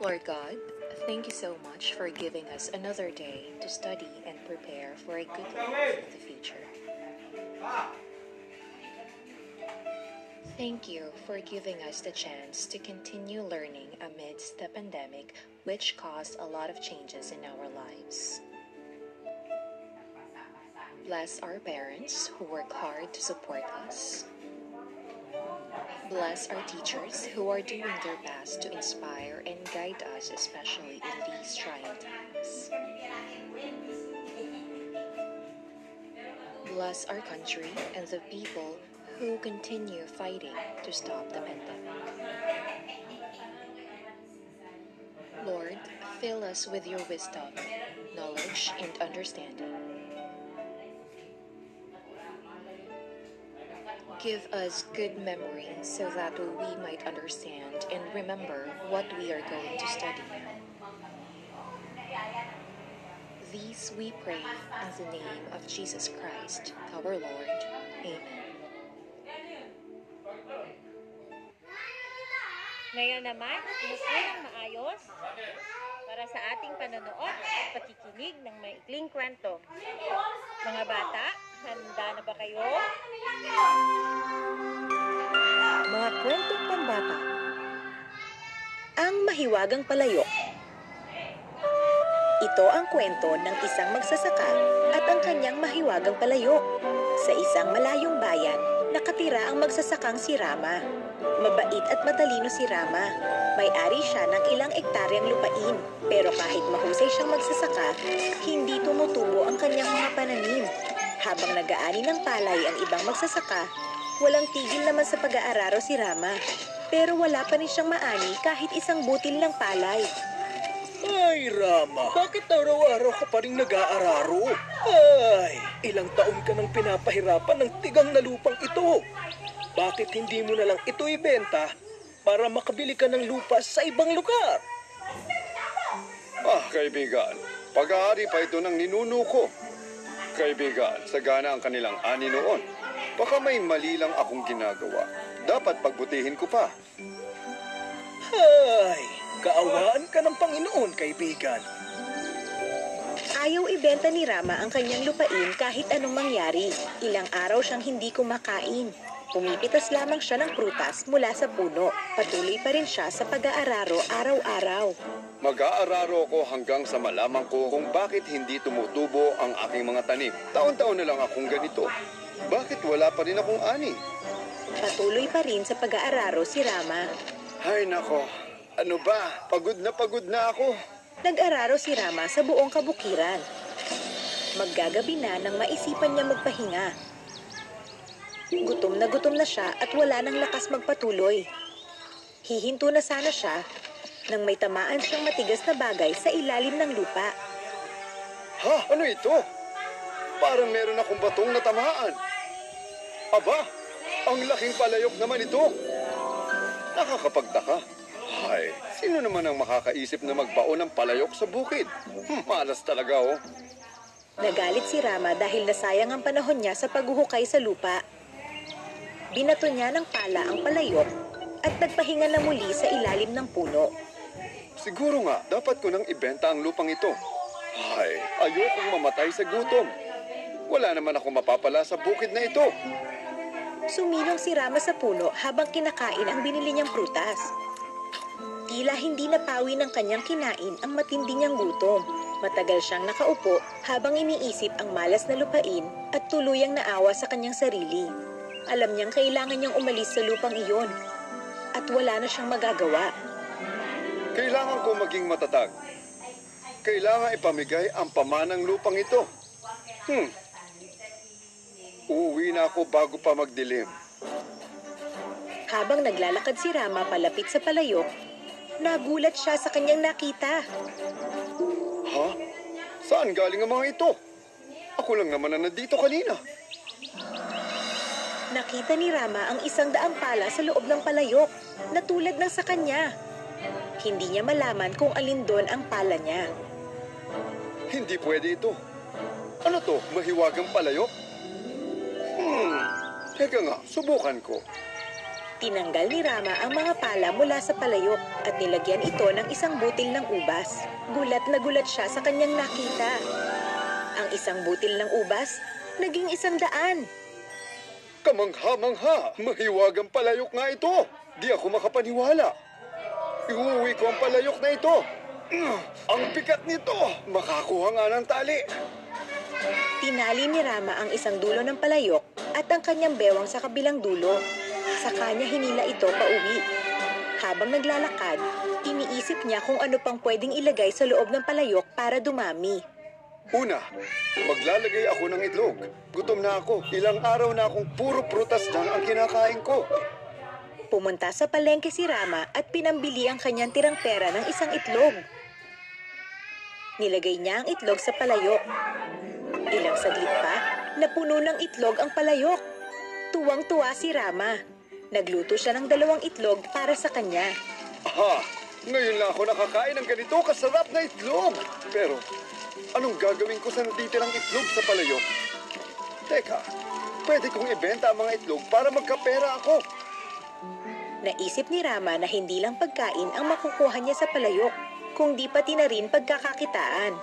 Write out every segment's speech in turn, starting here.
Lord God, thank you so much for giving us another day to study and prepare for a good life in the future. Thank you for giving us the chance to continue learning amidst the pandemic, which caused a lot of changes in our lives. Bless our parents who work hard to support us. Bless our teachers who are doing their best to inspire and guide us, especially in these trying times. Bless our country and the people who continue fighting to stop the pandemic. Lord, fill us with your wisdom, knowledge, and understanding. Give us good memory so that we might understand and remember what we are going to study. These we pray in the name of Jesus Christ, our Lord. Amen. Ngayon naman, umupo ng maayos para sa ating panonood at pakikinig ng maikling kwento. Mga bata, handa na ba kayo? Mga kwentong pambata. Ang mahiwagang palayok. Ito ang kwento ng isang magsasaka at ang kanyang mahiwagang palayok. Sa isang malayong bayan, nakatira ang magsasakang si Rama. Mabait at matalino si Rama. May-ari siya ng ilang ektaryang lupain. Pero kahit mahusay siyang magsasaka, hindi tumutubo ang kanyang mga pananim. Habang nag-aani ng palay ang ibang magsasaka, walang tigil naman sa pag-aararo si Rama. Pero wala pa rin siyang maani kahit isang butil ng palay. Ay, Rama, bakit araw-araw ka pa rin nag-aararo? Ay, ilang taon ka nang pinapahirapan ng tigang na lupang ito. Bakit hindi mo na lang ito ibenta para makabili ka ng lupa sa ibang lugar? Ah, kaibigan, pag-aari pa ito ng ninuno ko. Kaibigan, sagana ang kanilang ani noon. Baka may mali lang akong ginagawa. Dapat pagbutihin ko pa. Ay, kaawaan ka ng Panginoon, kaibigan. Ayaw ibenta ni Rama ang kanyang lupain kahit anong mangyari. Ilang araw siyang hindi kumakain. Pumipitas lamang siya ng prutas mula sa puno. Patuloy pa rin siya sa pag-aararo araw-araw. Mag-aararo ko hanggang sa malaman ko kung bakit hindi tumutubo ang aking mga tanim. Taon-taon na lang akong ganito. Bakit wala pa rin akong ani? Patuloy pa rin sa pag-aararo si Rama. Ay nako, ano ba? Pagod na pagod na ako. Nag-araro si Rama sa buong kabukiran. Maggagabi na nang maisipan niya magpahinga. Gutom na gutom na siya at wala nang lakas magpatuloy. Hihinto na sana siya nang may tamaan siyang matigas na bagay sa ilalim ng lupa. Ha? Ano ito? Parang meron akong batong natamaan. Aba, ang laking palayok naman ito. Nakakapagtaka. Hay, sino naman ang makakaisip na magbaon ng palayok sa bukid? Malas talaga oh. Nagalit si Rama dahil nasayang ang panahon niya sa paghuhukay sa lupa. Binato niya ng pala ang palayok at nagpahinga na muli sa ilalim ng puno. Siguro nga, dapat ko nang ibenta ang lupang ito. Hay, ayokong mamatay sa gutom. Wala naman ako mapapala sa bukid na ito. Sumilong si Rama sa puno habang kinakain ang binili niyang prutas. Tila hindi napawi ng kanyang kinain ang matindi niyang gutom. Matagal siyang nakaupo habang iniisip ang malas na lupain at tuluyang naawa sa kanyang sarili. Alam niyang kailangan niyang umalis sa lupang iyon at wala na siyang magagawa. Kailangan ko maging matatag. Kailangan ipamigay ang pamanang lupang ito. Hmm. Uuwi na ako bago pa magdilim. Habang naglalakad si Rama palapit sa palayok, nagulat siya sa kanyang nakita. Ha? Saan galing ang mga ito? Ako lang naman na nandito kanina. Nakita ni Rama ang isang daang pala sa loob ng palayok na tulad ng sa kanya. Hindi niya malaman kung alin doon ang pala niya. Hindi pwede ito. Ano to? Mahiwagang palayok? Hmm. Teka nga, subukan ko. Tinanggal ni Rama ang mga pala mula sa palayok at nilagyan ito ng isang butil ng ubas. Gulat na gulat siya sa kanyang nakita. Ang isang butil ng ubas, naging isang daan. Kamangha-mangha, mahiwagang palayok nga ito. Di ako makapaniwala. Iuwi ko ang palayok na ito. Ang bigat nito, makakuha nga ng tali. Tinali ni Rama ang isang dulo ng palayok at ang kanyang bewang sa kabilang dulo. Sa kanya hinila ito pauwi. Habang naglalakad, iniisip niya kung ano pang pwedeng ilagay sa loob ng palayok para dumami. Una, maglalagay ako ng itlog. Gutom na ako. Ilang araw na akong puro prutas lang ang kinakain ko. Pumunta sa palengke si Rama at pinambili ang kanyang tirang pera ng isang itlog. Nilagay niya ang itlog sa palayok. Ilang saglit pa, napuno ng itlog ang palayok. Tuwang-tuwa si Rama. Nagluto siya ng dalawang itlog para sa kanya. Aha, ngayon lang ako nakakain ng ganito kasarap na itlog. Pero, anong gagawin ko sa natitirang itlog sa palayok? Teka, pwede kong ibenta ang mga itlog para magkapera ako. Naisip ni Rama na hindi lang pagkain ang makukuha niya sa palayok, kung di pati na rin pagkakakitaan.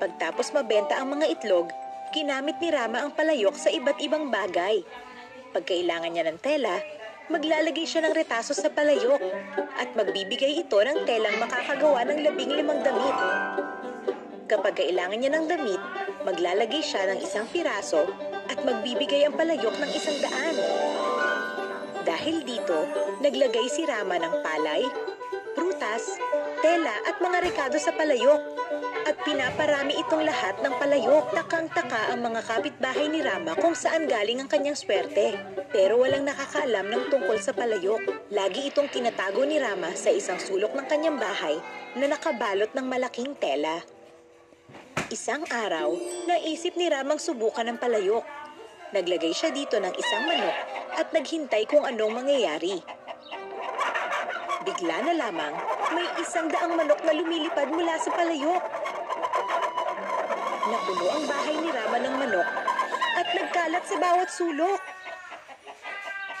Pagtapos mabenta ang mga itlog, ginamit ni Rama ang palayok sa iba't ibang bagay. Pagkailangan niya ng tela, maglalagay siya ng retaso sa palayok at magbibigay ito ng telang makakagawa ng labing limang damit. Kapag kailangan niya ng damit, maglalagay siya ng isang piraso at magbibigay ang palayok ng isang daan. Dahil dito, naglagay si Rama ng palay, prutas, tela at mga rekado sa palayok. At pinaparami itong lahat ng palayok. Takang-taka ang mga kapitbahay ni Rama kung saan galing ang kanyang swerte. Pero walang nakakaalam ng tungkol sa palayok. Lagi itong tinatago ni Rama sa isang sulok ng kanyang bahay na nakabalot ng malaking tela. Isang araw, naisip ni Ramang subukan ng palayok. Naglagay siya dito ng isang manok at naghintay kung anong mangyayari. Bigla na lamang, may isang daang manok na lumilipad mula sa palayok. Napuno ang bahay ni Rama ng manok at nagkalat sa bawat sulok.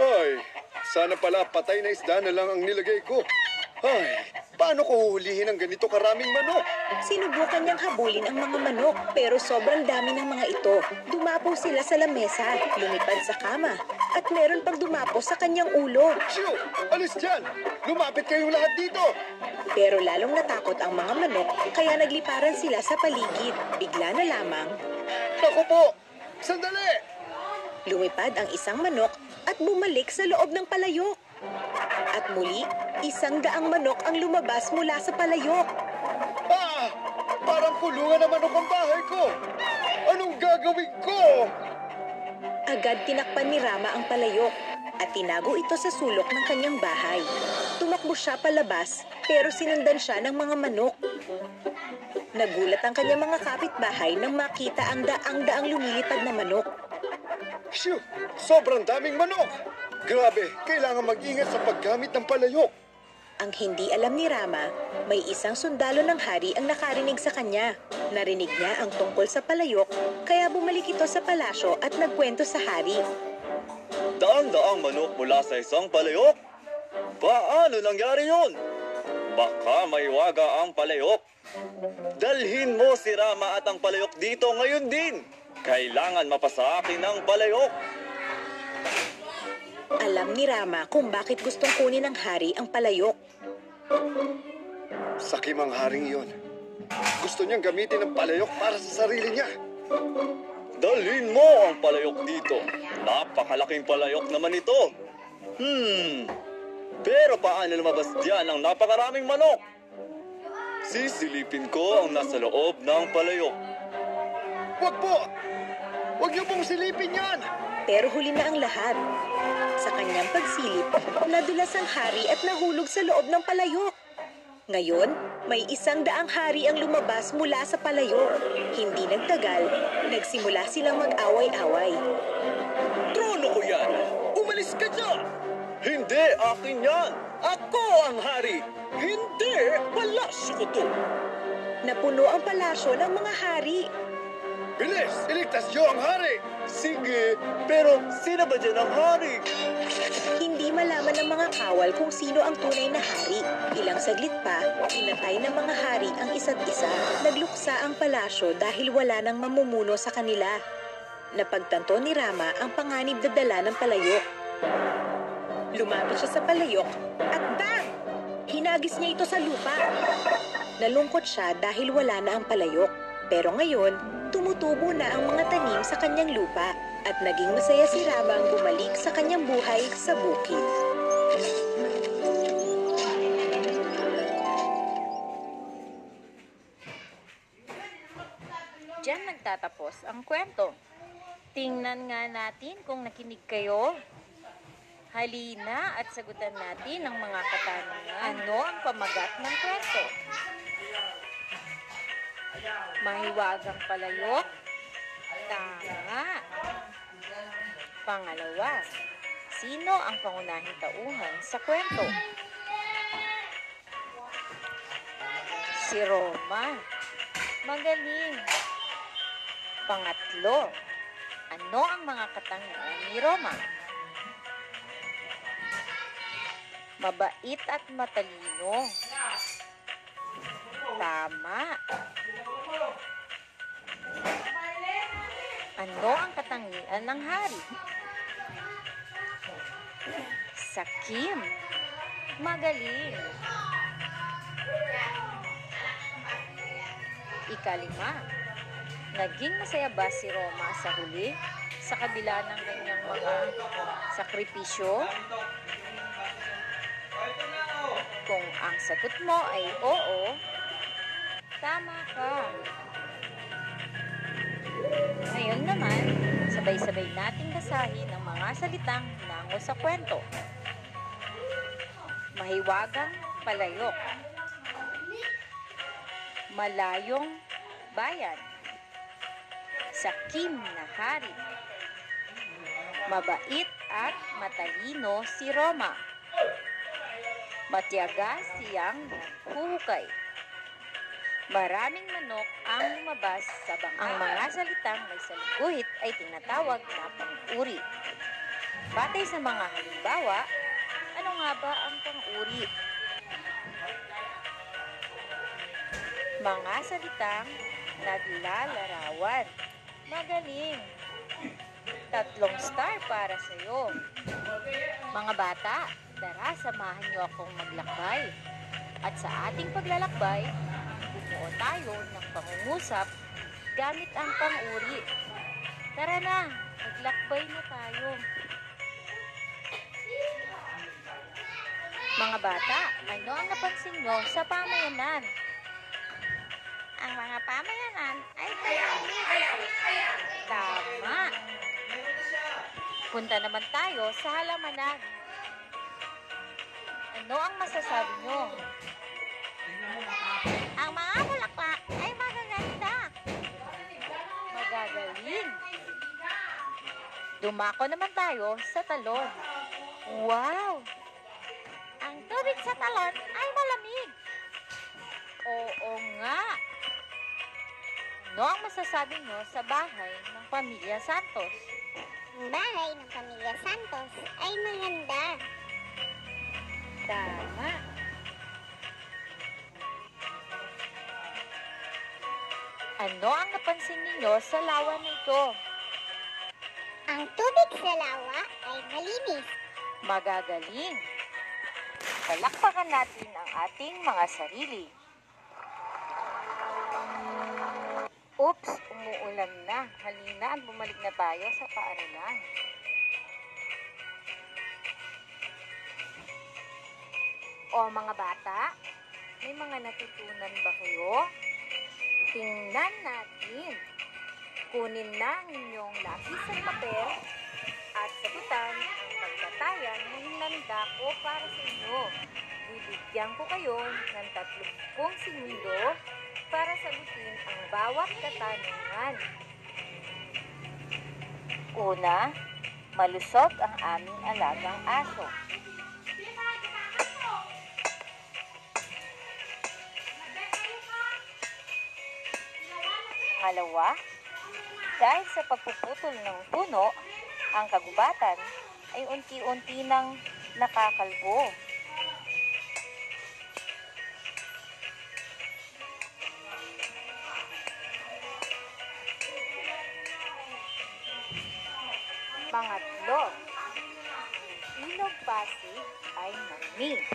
Ay, sana pala patay na isda na lang ang nilagay ko. Ay, paano ko huhulihin ang ganito karaming manok? Sinubukan niyang habulin ang mga manok pero sobrang dami ng mga ito. Dumapo sila sa lamesa, lumipad sa kama, at meron pang dumapo sa kanyang ulo. Shoo! Alis dyan! Lumapit kayong lahat dito! Pero lalong natakot ang mga manok kaya nagliparan sila sa paligid. Bigla na lamang, Ako po! Sandali! lumipad ang isang manok at bumalik sa loob ng palayok. At muli, isang daang manok ang lumabas mula sa palayok. Ah! Parang kulungan naman ako ang bahay ko! Anong gagawin ko? Agad tinakpan ni Rama ang palayok at tinago ito sa sulok ng kanyang bahay. Tumakbo siya palabas pero sinundan siya ng mga manok. Nagulat ang kanyang mga kapitbahay nang makita ang daang-daang lumilipad na manok. Shoo! Sobrang daming manok! Grabe, kailangan mag-ingat sa paggamit ng palayok. Ang hindi alam ni Rama, may isang sundalo ng hari ang nakarinig sa kanya. Narinig niya ang tungkol sa palayok, kaya bumalik ito sa palasyo at nagkwento sa hari. Daan-daang manok mula sa isang palayok? Paano nangyari yun? Baka may waga ang palayok. Dalhin mo si Rama at ang palayok dito ngayon din. Kailangan mapasa akin ng palayok. Alam ni Rama kung bakit gustong kunin ng hari ang palayok. Sakim ang haring iyon. Gusto niyang gamitin ang palayok para sa sarili niya. Dalhin mo ang palayok dito. Napakalaking palayok naman ito. Hmm. Pero paano lumabas diyan ang napakaraming manok? Sisilipin ko ang nasa loob ng palayok. Wag po! Wag niyo pong silipin yan! Pero huli na ang lahat. Sa kanyang pagsilip, nadulas ang hari at nahulog sa loob ng palayok. Ngayon, may isang daang hari ang lumabas mula sa palayok. Hindi nagtagal, nagsimula silang mag-away-away. Trono ko yan! Umalis ka dyan! Hindi akin yan! Ako ang hari! Hindi palasyo ko to! Napuno ang palasyo ng mga hari. Bilis! Iligtas niyo ang hari! Sige, pero sino ba dyan ang hari? Hindi malaman ng mga kawal kung sino ang tunay na hari. Ilang saglit pa, pinatay ng mga hari ang isa't isa. Nagluksa ang palasyo dahil wala nang mamumuno sa kanila. Napagtanto ni Rama ang panganib na dala ng palayok. Lumapit siya sa palayok at bang! Hinagis niya ito sa lupa. Nalungkot siya dahil wala na ang palayok. Pero ngayon, tumutubo na ang mga tanim sa kanyang lupa at naging masaya si Rama ang bumalik sa kanyang buhay sa bukid. Diyan nagtatapos ang kwento. Tingnan nga natin kung nakinig kayo. Halina at sagutan natin ang mga katanungan. Ano ang pamagat ng kwento? Mahiwagang palayok? Tama. Pangalawa, sino ang pangunahing tauhan sa kwento? Si Roma. Magaling. Pangatlo, ano ang mga katangian ni Roma? Mabait at matalino. Tama. Ano ang katangian ng hari? Sakim. Magaling. Ikalima. Naging masaya ba si Roma sa huli sa kabila ng kanyang mga sakripisyo? Kung ang sagot mo ay oo, tama ka. Ngayon naman, sabay-sabay nating basahin ang mga salitang hinango sa kwento. Mahiwagang palayok. Malayong bayan. Sakim na hari. Mabait at matalino si Roma. Matyaga siyang huhukay. Maraming manok ang lumabas sa bangka. Ang mga salitang may saliguhit ay tinatawag na pang-uri. Batay sa mga halimbawa, ano nga ba ang pang-uri? Mga salitang naglalarawan. Magaling. Tatlong star para sa iyo. Mga bata, tara samahan niyo akong maglakbay. At sa ating paglalakbay, bumuo tayo ng pangungusap gamit ang pang-uri. Tara na, maglakbay na tayo. Mga bata, ano ang napansin nyo sa pamayanan? Ang mga pamayanan ay tahimik. Tama. Punta naman tayo sa halamanan. Ano ang masasabi nyo? Ang Dumako naman tayo sa talon. Wow! Ang tubig sa talon ay malamig. Oo nga. Ano ang masasabi nyo sa bahay ng pamilya Santos? Ang bahay ng pamilya Santos ay maganda. Tama. Ano ang napansin ninyo sa lawa na ito? Ang tubig sa lawa ay malinis. Magagaling. Palakpakan natin ang ating mga sarili. Oops, umuulan na. Halina at bumalik na tayo sa paaralan. O mga bata, may mga natutunan ba kayo? Tingnan natin. Kunin na ang inyong lapis at papel at sagutan ang pagkatayan na hinanda ko para sa inyo. Bibigyan ko kayo ng tatlong segundo para sagutin ang bawat katanungan. Una, malusog ang aming alagang aso. Pangalawa, dahil sa pagpuputol ng puno, ang kagubatan ay unti-unti nang nakakalbo. Pangatlo, ilog pasig ay marumi.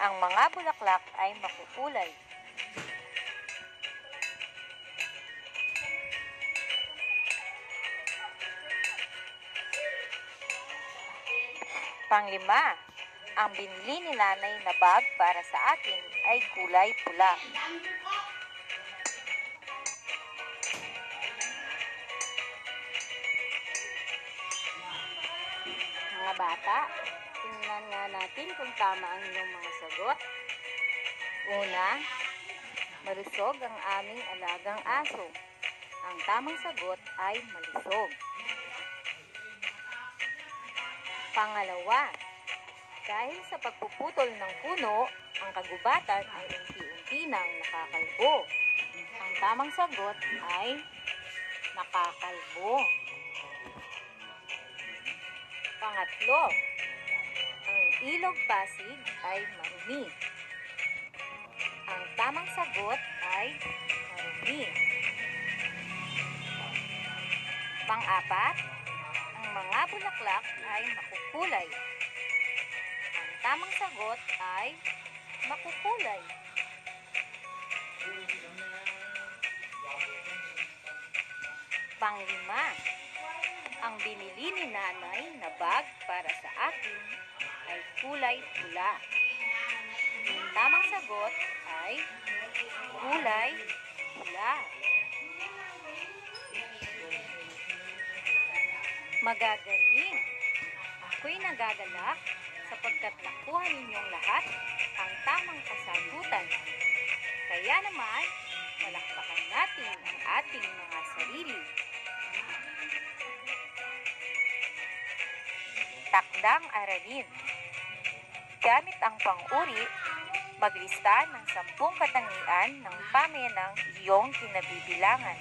Ang mga bulaklak ay makukulay. Panglima, ang binili ni nanay na bag para sa akin ay kulay pula. Mga bata, tingnan nga natin kung tama ang inyong mga sagot. Una, malusog ang aming alagang aso. Ang tamang sagot ay malusog. Pangalawa, dahil sa pagpuputol ng puno, ang kagubatan ay unti-unti nang nakakalbo. Ang tamang sagot ay nakakalbo. Pangatlo, ang ilog pasig ay marumi. Ang tamang sagot ay marumi. Pang-apat, ang mga bulaklak ay makukulay. Ang tamang sagot ay makukulay. Panglima, ang binili ni nanay na bag para sa akin ay kulay pula. Ang tamang sagot ay kulay pula. Magagaling! Ako'y nagagalak sapagkat nakuha ninyong lahat ang tamang kasagutan. Kaya naman, palakpakan natin ang ating mga sarili. Takdang aralin. Gamit ang pang-uri, maglista ng sampung katangian ng pamenang iyong kinabibilangan.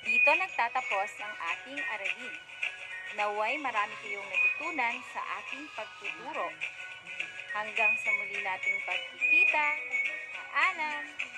Dito nagtatapos ang ating aralin. Naway marami kayong natutunan sa ating pagtuturo. Hanggang sa muli nating pagkikita, paalam!